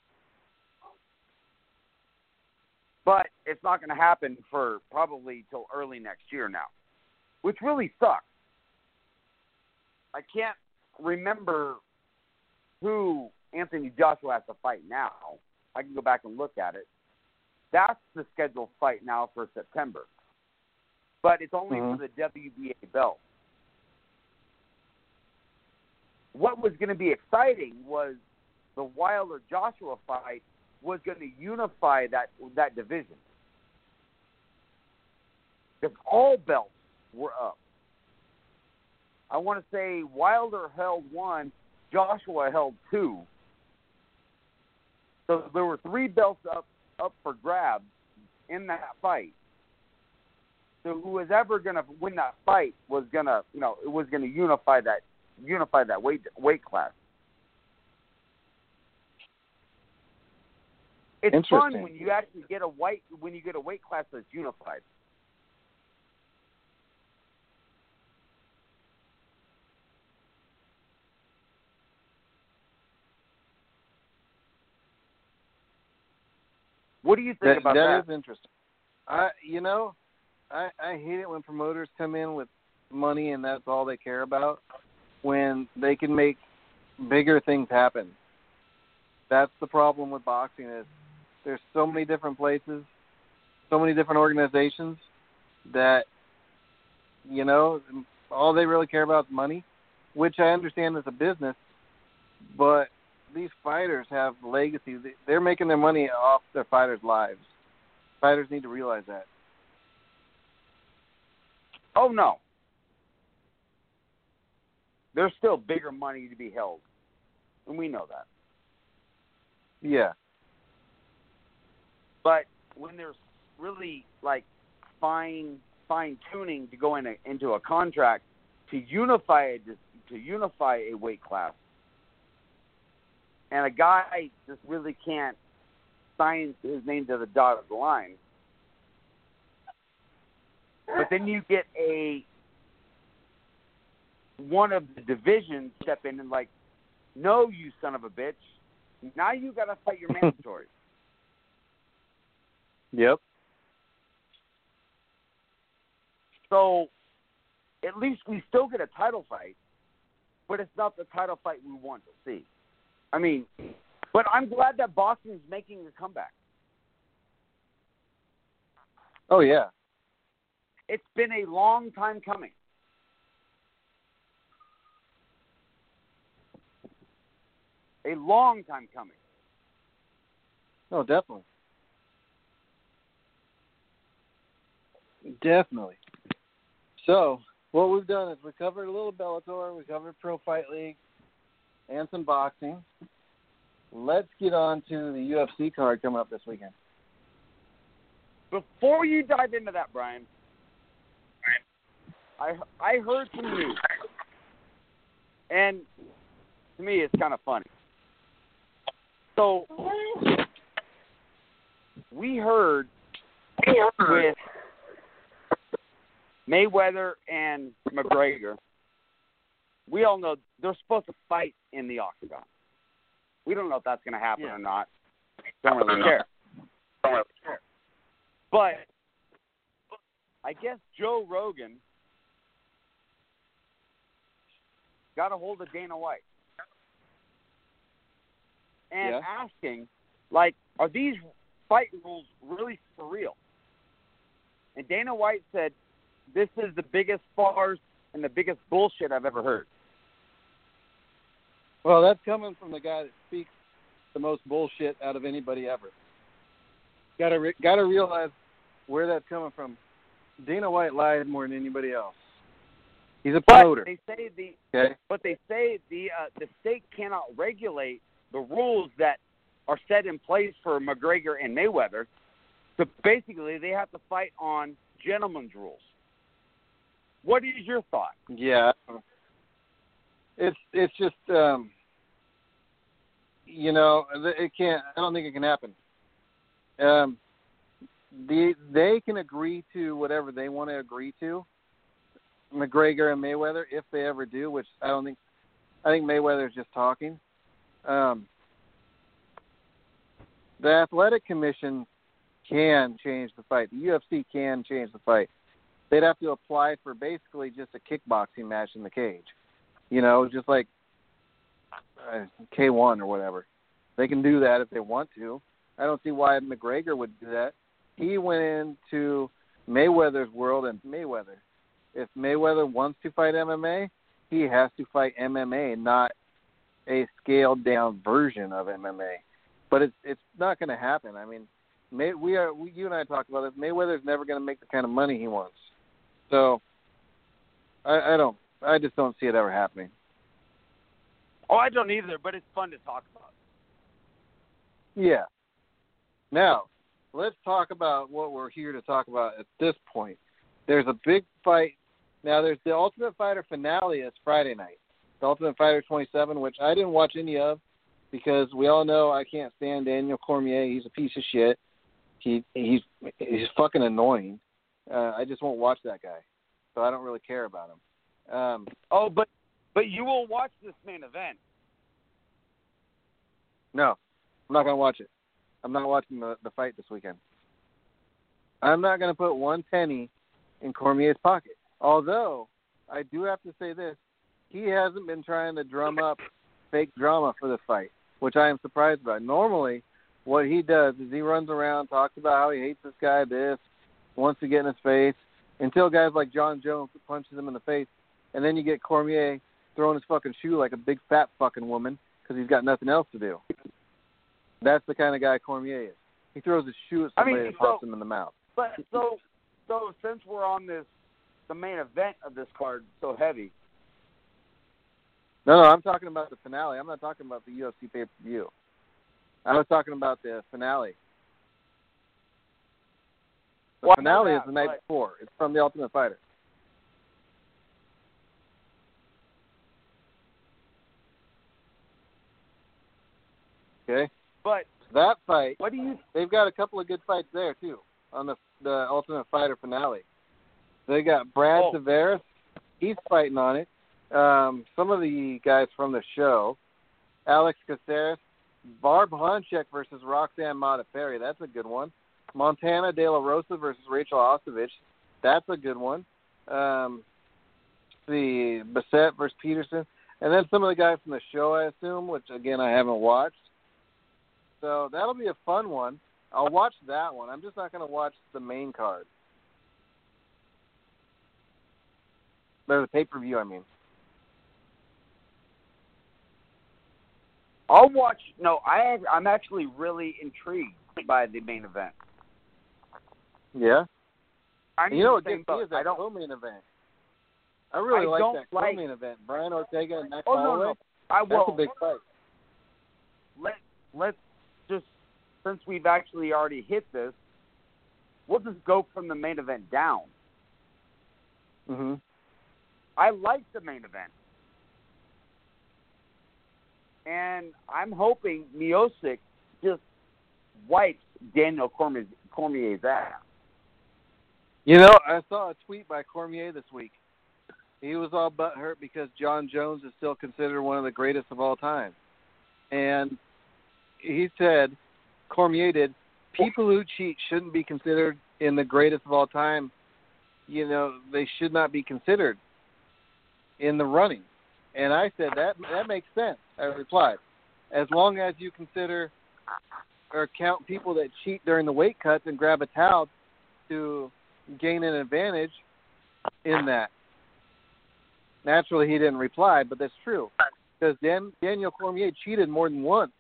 But it's not going to happen for probably till early next year now, which really sucks. I can't remember who Anthony Joshua has to fight now. I can go back and look at it. That's the scheduled fight now for September, but it's only Mhm. for the WBA belt. What was going to be exciting was the Wilder Joshua fight was going to unify that that division because all belts were up. I want to say Wilder held one, Joshua held two. So there were three belts up up for grabs in that fight. So who was ever going to win that fight was going to, you know, it was going to unify that unify that weight weight class. It's fun when you actually get a white when you get a weight class that's unified. What do you think That, about that that? is interesting. I, you know, I I hate it when promoters come in with money and that's all they care about. When they can make bigger things happen. That's the problem with boxing is there's so many different places, so many different organizations that you know all they really care about is money, which I understand is a business, but these fighters have legacy. They- They're making their money off their fighters' lives. Fighters need to realize that. Oh no. There's still bigger money to be held. And we know that. Yeah. But when there's really like fine fine tuning to go in a, into a contract to unify a, to unify a weight class, and a guy just really can't sign his name to the dotted line, but then you get a one of the divisions step in and like, no, you son of a bitch, now you got to fight your mandatory. Yep. So at least we still get a title fight, but it's not the title fight we want to see. I mean, but I'm glad that Boston's making a comeback. Oh yeah. It's been a long time coming. A long time coming. Oh, definitely. Definitely. So, what we've done is we covered a little Bellator, we covered Pro Fight League, and some boxing. Let's get on to the UFC card coming up this weekend. Before you dive into that, Brian, I I heard some news, and to me, it's kind of funny. So we heard with Mayweather and McGregor. We all know they're supposed to fight in the octagon. We don't know if that's going to happen Yeah. or not. Don't really care. Don't really care. But I guess Joe Rogan got a hold of Dana White and Yeah. asking, like, are these fight rules really for real? And Dana White said, this is the biggest farce and the biggest bullshit I've ever heard. Well, that's coming from the guy that speaks the most bullshit out of anybody ever. Got to re- got to realize where that's coming from. Dana White lied more than anybody else. He's a But promoter. they say the Okay. but they say the uh, the state cannot regulate the rules that are set in place for McGregor and Mayweather. So basically, they have to fight on gentlemen's rules. What is your thought? Yeah. It's it's just um you know, it can't I don't think it can happen. Um the they can agree to whatever they want to agree to. McGregor and Mayweather if they ever do, which I don't think I think Mayweather's just talking. Um the athletic commission can change the fight. The UFC can change the fight. They'd have to apply for basically just a kickboxing match in the cage. You know, just like uh, K1 or whatever. They can do that if they want to. I don't see why McGregor would do that. He went into Mayweather's world and Mayweather. If Mayweather wants to fight MMA, he has to fight MMA, not a scaled down version of MMA. But it's it's not going to happen. I mean, May, we are we, you and I talked about this. Mayweather's never going to make the kind of money he wants. So I, I don't. I just don't see it ever happening. Oh, I don't either, but it's fun to talk about. Yeah. Now, let's talk about what we're here to talk about at this point. There's a big fight. Now, there's the Ultimate Fighter finale is Friday night. The Ultimate Fighter 27, which I didn't watch any of because we all know I can't stand Daniel Cormier. He's a piece of shit. He he's he's fucking annoying. Uh, I just won't watch that guy, so I don't really care about him. Um, oh, but but you will watch this main event. No, I'm not gonna watch it. I'm not watching the the fight this weekend. I'm not gonna put one penny in Cormier's pocket. Although I do have to say this, he hasn't been trying to drum up fake drama for the fight, which I am surprised about. Normally, what he does is he runs around, talks about how he hates this guy, this, wants to get in his face, until guys like Jon Jones punches him in the face, and then you get Cormier throwing his fucking shoe like a big fat fucking woman because he's got nothing else to do. That's the kind of guy Cormier is. He throws his shoe at somebody I mean, and pops him in the mouth. But so so since we're on this the main event of this card so heavy. No, no, I'm talking about the finale. I'm not talking about the UFC pay per view. I was talking about the finale. The well, finale is the night but, before. It's from the Ultimate Fighter. Okay. But that fight, what do you? They've got a couple of good fights there too on the the Ultimate Fighter finale. They got Brad oh. Tavares. He's fighting on it. Um, some of the guys from the show, Alex Caceres, Barb Honchak versus Roxanne Modafferi. That's a good one. Montana De La Rosa versus Rachel Ostovich. That's a good one. Um, the Bessette versus Peterson, and then some of the guys from the show, I assume, which again I haven't watched. So that'll be a fun one. I'll watch that one. I'm just not going to watch the main card. Or the pay per view, I mean. I'll watch. No, I I'm actually really intrigued by the main event. Yeah. I'm you know what gets me is that co-main event. I really I like don't that like, co-main event. Brian Ortega and Max oh, Holloway. No, no. I That's a big fight. Let let's since we've actually already hit this, we'll just go from the main event down. Mhm. I like the main event. And I'm hoping Miocic just wipes Daniel Cormier, Cormier's ass. You know, I saw a tweet by Cormier this week. He was all butthurt because Jon Jones is still considered one of the greatest of all time. And he said, Cormier did, people who cheat shouldn't be considered in the greatest of all time. You know, they should not be considered in the running. And I said that that makes sense. I replied, as long as you consider or count people that cheat during the weight cuts and grab a towel to gain an advantage in that. Naturally, he didn't reply, but that's true because Dan, Daniel Cormier cheated more than once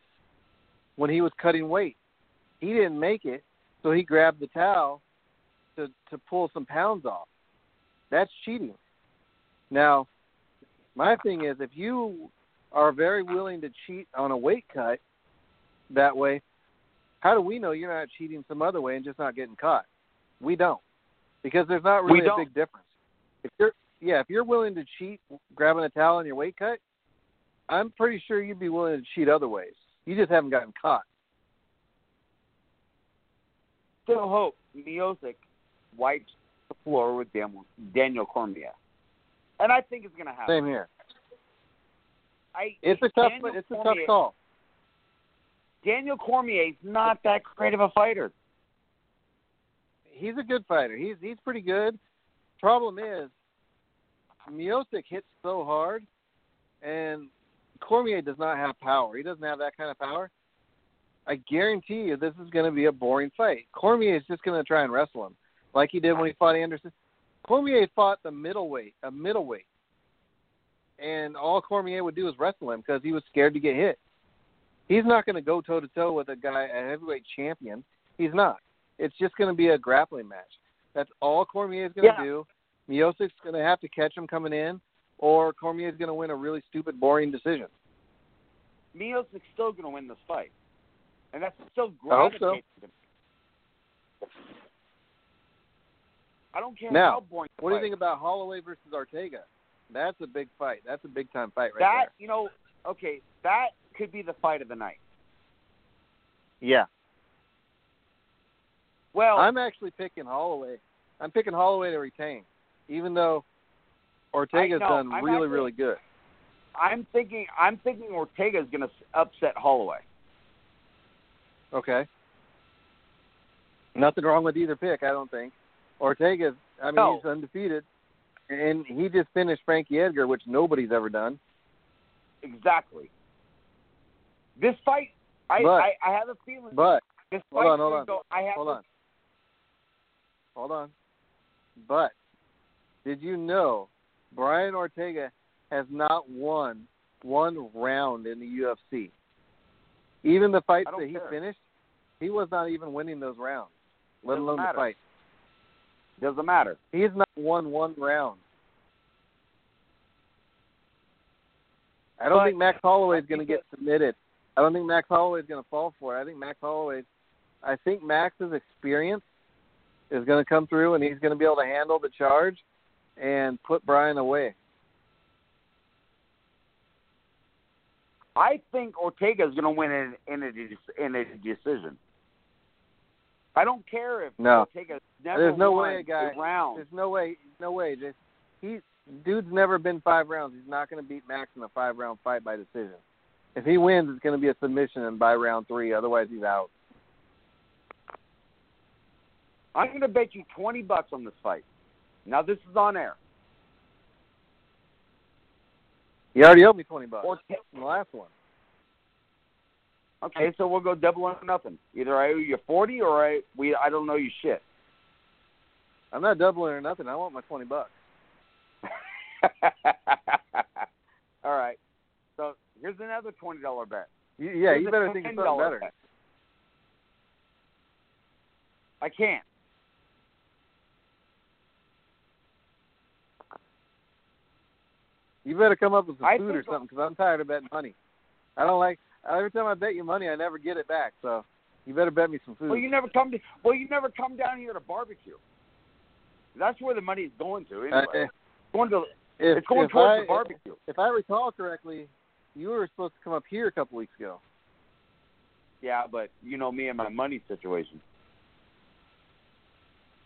when he was cutting weight. He didn't make it, so he grabbed the towel to to pull some pounds off. That's cheating. Now, my thing is, if you are very willing to cheat on a weight cut that way, how do we know you're not cheating some other way and just not getting caught? We don't, because there's not really a big difference. If you're yeah, if you're willing to cheat grabbing a towel on your weight cut, I'm pretty sure you'd be willing to cheat other ways. You just haven't gotten caught. Still hope Miocic wipes the floor with Daniel Cormier, and I think it's going to happen. Same here. I, it's a tough. Daniel it's a tough call. Daniel Cormier is not that great of a fighter. he's a good fighter. He's he's pretty good. Problem is, Miocic hits so hard, and Cormier does not have power. He doesn't have that kind of power. I guarantee you, this is going to be a boring fight. Cormier is just going to try and wrestle him, like he did when he fought Anderson. Cormier fought the middleweight, a middleweight, and all Cormier would do is wrestle him because he was scared to get hit. He's not going to go toe to toe with a guy, a heavyweight champion. He's not. It's just going to be a grappling match. That's all Cormier is going to Yeah. do. Miocic's going to have to catch him coming in, or Cormier is going to win a really stupid, boring decision. Miocic's still going to win this fight, and that's still I hope so. to me. I don't care Now, how boring. What do you think about Holloway versus Ortega? That's a big fight. That's a big time fight right that you know, okay, that could be the fight of the night. Yeah. Well, I'm actually picking Holloway. I'm picking Holloway to retain, even though Ortega's know. done I'm really, actually- really good. I'm thinking I'm thinking Ortega's going to upset Holloway. Okay. Nothing wrong with either pick, I don't think. Ortega, I mean, No. he's undefeated, and he just finished Frankie Edgar, which nobody's ever done. Exactly. This fight, I But- I, I have a feeling But this hold fight on, hold on. Go, I have hold a- on, hold on. But did you know Brian Ortega has not won one round in the UFC? Even the fights that he care. finished, he was not even winning those rounds, let Doesn't alone matter. the fight. Doesn't matter. He has not won one round. I don't But- think Max Holloway is going to get submitted. I don't think Max Holloway is going to fall for it. I think Max Holloway, I think Max's experience is going to come through, and he's going to be able to handle the charge and put Brian away. I think Ortega is going to win in, in a in a decision. I don't care if No. Ortega's never There's no way guy- round. There's no way, no way. Just he, dude's never been five rounds. He's not going to beat Max in a five round fight by decision. If he wins, it's going to be a submission and by round three. Otherwise, he's out. I'm going to bet you twenty bucks on this fight. Now this is on air. He already owed me twenty bucks Orte- in the last one. okay, so we'll go double or nothing. Either I owe you forty or I we I don't know you shit. I'm not doubling or nothing. I want my twenty bucks. All right. So here's another twenty dollar bet. You, yeah, Here's you better think of something better. bet. I can't. You better come up with some I food or something because I'm tired of betting money. I don't like every time I bet you money, I never get it back. So you better bet me some food. Well, you never come to. Well, you never come down here to barbecue. That's where the money is going to. Anyway. Uh, It's going to. if, It's going towards I, the barbecue. If I recall correctly, you were supposed to come up here a couple weeks ago. Yeah, but you know me and my money situation.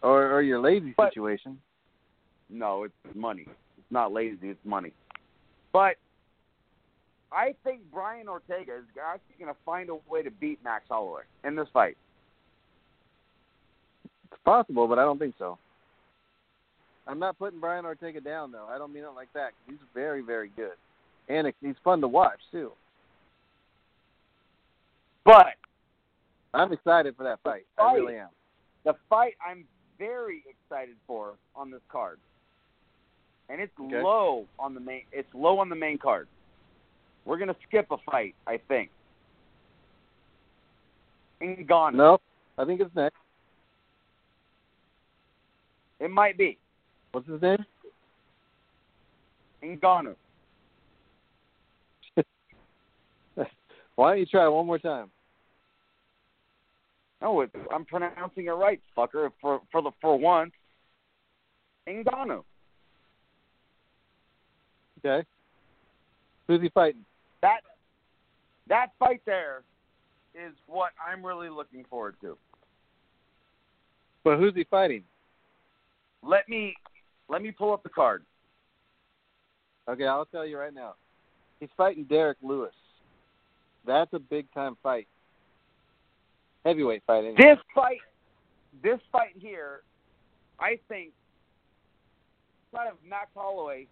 Or, or your lazy But- situation. No, it's money. It's not lazy. It's money. But I think Brian Ortega is actually going to find a way to beat Max Holloway in this fight. It's possible, but I don't think so. I'm not putting Brian Ortega down though. I don't mean it like that. He's very, very good, and he's fun to watch too. But I'm excited for that fight. I really am. the fight I'm very excited for on this card, and it's Okay. low on the main. It's low on the main card. We're gonna skip a fight, I think. Ngannou. Nope. I think it's next. It might be What's his name? Ngannou. Why don't you try it one more time? No, it, I'm pronouncing it right, fucker. For for the for once, Ngannou. Okay. Who's he fighting? That that fight there is what I'm really looking forward to. But who's he fighting? Let me let me pull up the card. Okay, I'll tell you right now. He's fighting Derrick Lewis. That's a big time fight. Heavyweight fight. Anyway. This fight, this fight here, I think, kind of Max Holloway,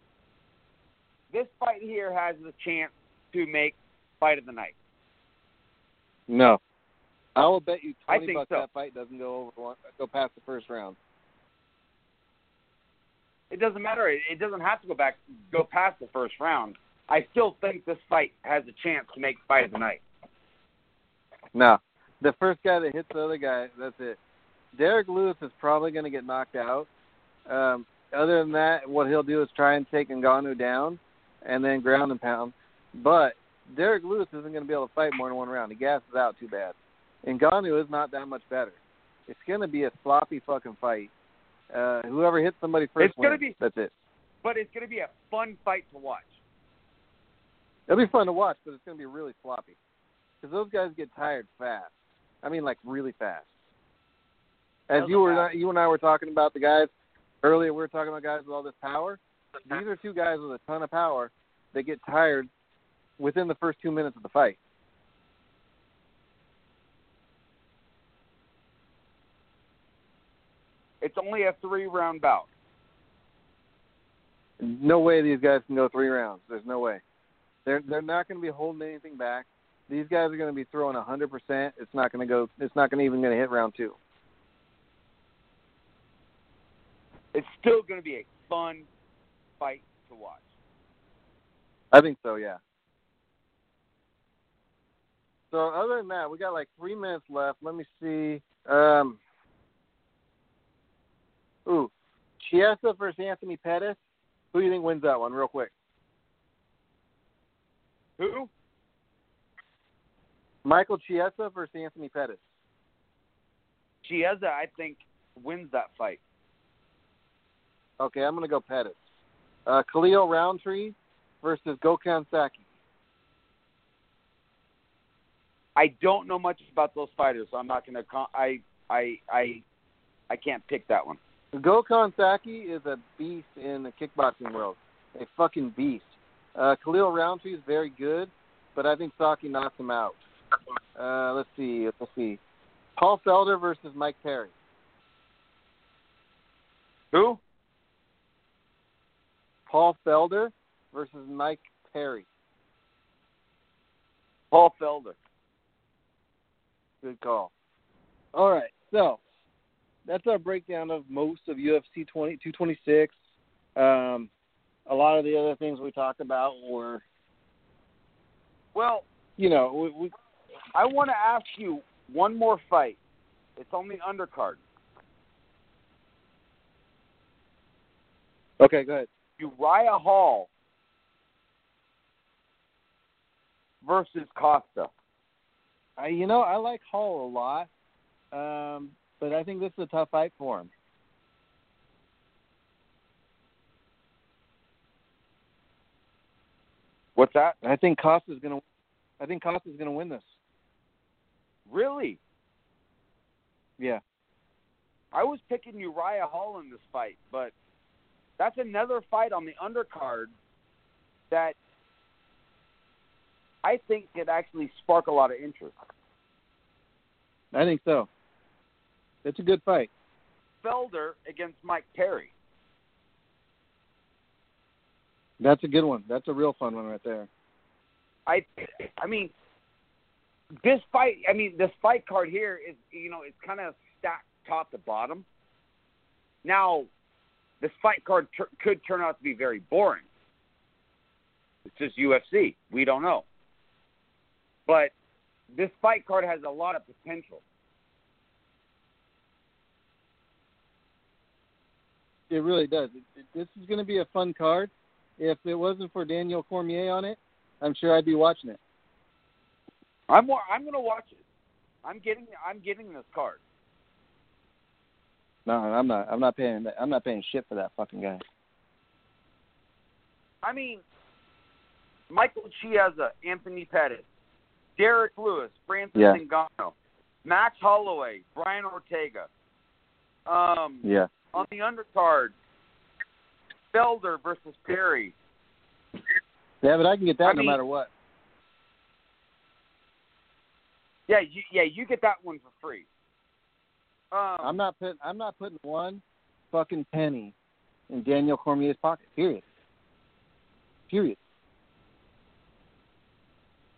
this fight here has the chance to make fight of the night. No. I will bet you I twenty think bucks so. that fight doesn't go over one, go past the first round. It doesn't matter. It, it doesn't have to go back, go past the first round. I still think this fight has a chance to make fight of the night. No. The first guy that hits the other guy, that's it. Derrick Lewis is probably going to get knocked out. Um, other than that, what he'll do is try and take Ngannou down and then ground and pound. But Derrick Lewis isn't going to be able to fight more than one round. He gasses out too bad. And Ngannou is not that much better. It's going to be a sloppy fucking fight. Uh, whoever hits somebody first It's gonna wins. be- That's it. But it's going to be a fun fight to watch. It'll be fun to watch, but it's going to be really sloppy because those guys get tired fast. I mean, like really fast. As you were, you and I were talking about the guys earlier. We were talking about guys with all this power. These are two guys with a ton of power that get tired within the first two minutes of the fight. It's only a three round bout. No way these guys can go three rounds. There's no way. They're they're not going to be holding anything back. These guys are going to be throwing a hundred percent. It's not going to go. It's not going to even going to hit round two. It's still going to be a fun fight to watch. I think so, yeah. So other than that, we got like three minutes left. Let me see. Um, ooh, Chiesa versus Anthony Pettis. Who do you think wins that one, real quick? Who? Michael Chiesa versus Anthony Pettis. Chiesa, I think, wins that fight. Okay, I'm gonna go Pettis. Uh, Khalil Rountree versus Gokhan Saki. I don't know much about those fighters, so I'm not going to. Con- I I I I can't pick that one. Gokhan Saki is a beast in the kickboxing world. A fucking beast. Uh, Khalil Rountree is very good, but I think Saki knocks him out. Uh, let's see. Let's see. Paul Felder versus Mike Perry. Who? Paul Felder versus Mike Perry. Paul Felder. Good call. All right, so that's our breakdown of most of UFC 20, 226. Um, a lot of the other things we talked about were, Well, you know, we, we I want to ask you one more fight. It's on the undercard. okay, go ahead. Uriah Hall versus Costa. I, you know, I like Hall a lot, um, but I think this is a tough fight for him. What's that? I think Costa's gonna. I think Costa's gonna win this. Really? Yeah. I was picking Uriah Hall in this fight, but that's another fight on the undercard that I think could actually spark a lot of interest. I think so. It's a good fight. Felder against Mike Perry. That's a good one. That's a real fun one right there. I I mean this fight I mean this fight card here is you know it's kind of stacked top to bottom. Now this fight card tur could turn out to be very boring. It's just UFC. We don't know. But this fight card has a lot of potential. It really does. This is going to be a fun card. If it wasn't for Daniel Cormier on it, I'm sure I'd be watching it. I'm I'm going to watch it. I'm getting I'm getting this card. No, I'm not. I'm not paying. I'm not paying shit for that fucking guy. I mean, Michael Chiesa, Anthony Pettis, Derrick Lewis, Francis Yeah. Ngannou, Max Holloway, Brian Ortega. Um, Yeah. On the undercard, Felder versus Perry. Yeah, but I can get that I no mean- matter what. Yeah, you, yeah, you get that one for free. Um, I'm not putting I'm not putting one fucking penny in Daniel Cormier's pocket. Period. Period.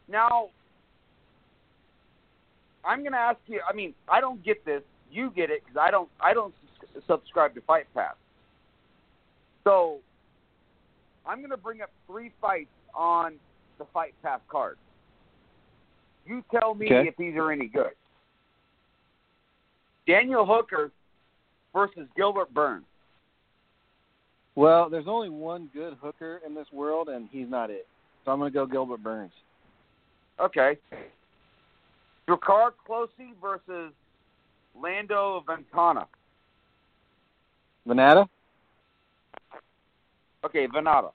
Now, I'm going to ask you. I mean, I don't get this. You get it because I don't. I don't subscribe to Fight Pass. So, I'm going to bring up three fights on the Fight Pass card. You tell me Okay. if these are any good. Daniel Hooker versus Gilbert Burns. Well, there's only one good hooker in this world, and he's not it. So I'm going to go Gilbert Burns. Okay. Drakkar Closey versus Lando Ventana. Vannata? Okay, Vannata.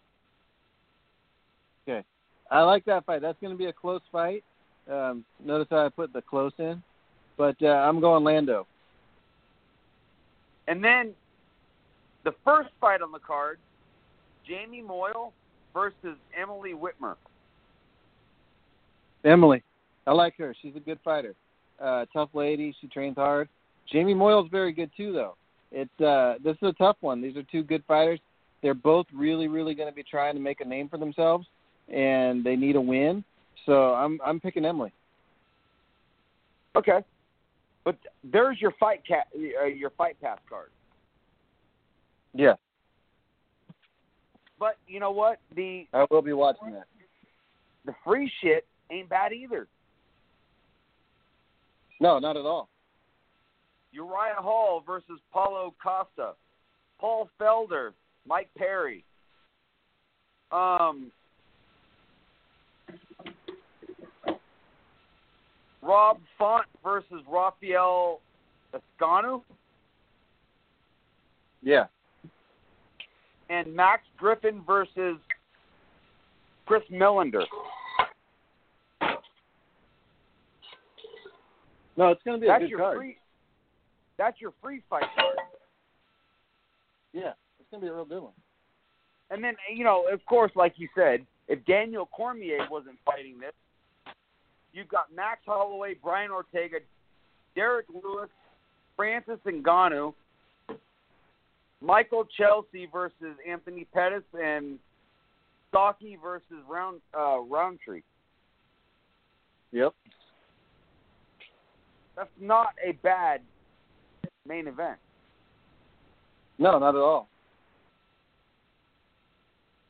Okay. I like that fight. That's going to be a close fight. Um, notice how I put the close in, but uh, I'm going Lando. And then the first fight on the card, Jamie Moyle versus Emily Whitmer. Emily, I like her. She's a good fighter. Uh, tough lady. She trains hard. Jamie Moyle's very good too, though. It's uh, this is a tough one. These are two good fighters. They're both really, really going to be trying to make a name for themselves, and they need a win. So I'm I'm picking Emily. Okay. But there's your fight cat, uh, your fight pass card. Yeah, But you know what? The I will be watching that. the free shit ain't bad either. No, not at all. Uriah Hall versus Paulo Costa, Paul Felder, Mike Perry. Um, Rob Font versus Rafael Escanu, Yeah, and Max Griffin versus Chris Millender. no, it's going to be a That's good your card. free. That's your free fight card. Yeah, it's going to be a real good one. And then, you know, of course, like you said, if Daniel Cormier wasn't fighting this, you've got Max Holloway, Brian Ortega, Derrick Lewis, Francis Ngannou, Michael Chiesa versus Anthony Pettis, and Stocky versus Round uh, Rountree. Yep. That's not a bad main event. No, not at all.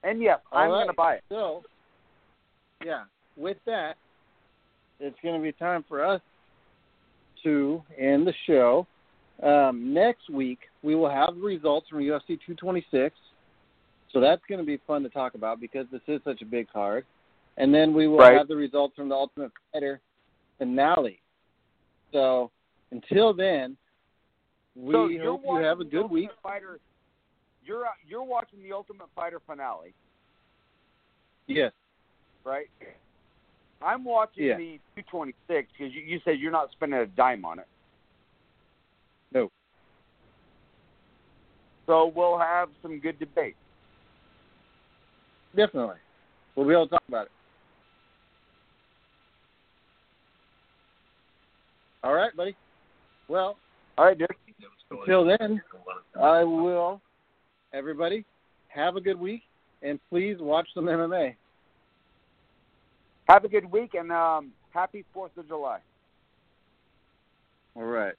And yes, All I'm right. going to buy it. So, yeah, with that, it's going to be time for us to end the show. Um, next week, we will have the results from UFC 226. So that's going to be fun to talk about because this is such a big card. And then we will Right. have the results from the Ultimate Fighter finale. So until then, we so hope you have a good week. Fighter. You're uh, you're watching the Ultimate Fighter finale, Yes. right? I'm watching Yeah. the 226 because you, you said you're not spending a dime on it. No. So we'll have some good debate. Definitely. We'll be able to talk about it. All right, buddy. Well, All right, Dick. until then, I will, everybody, have a good week, and please watch some MMA. Have a good week and um, happy Fourth of July. All right.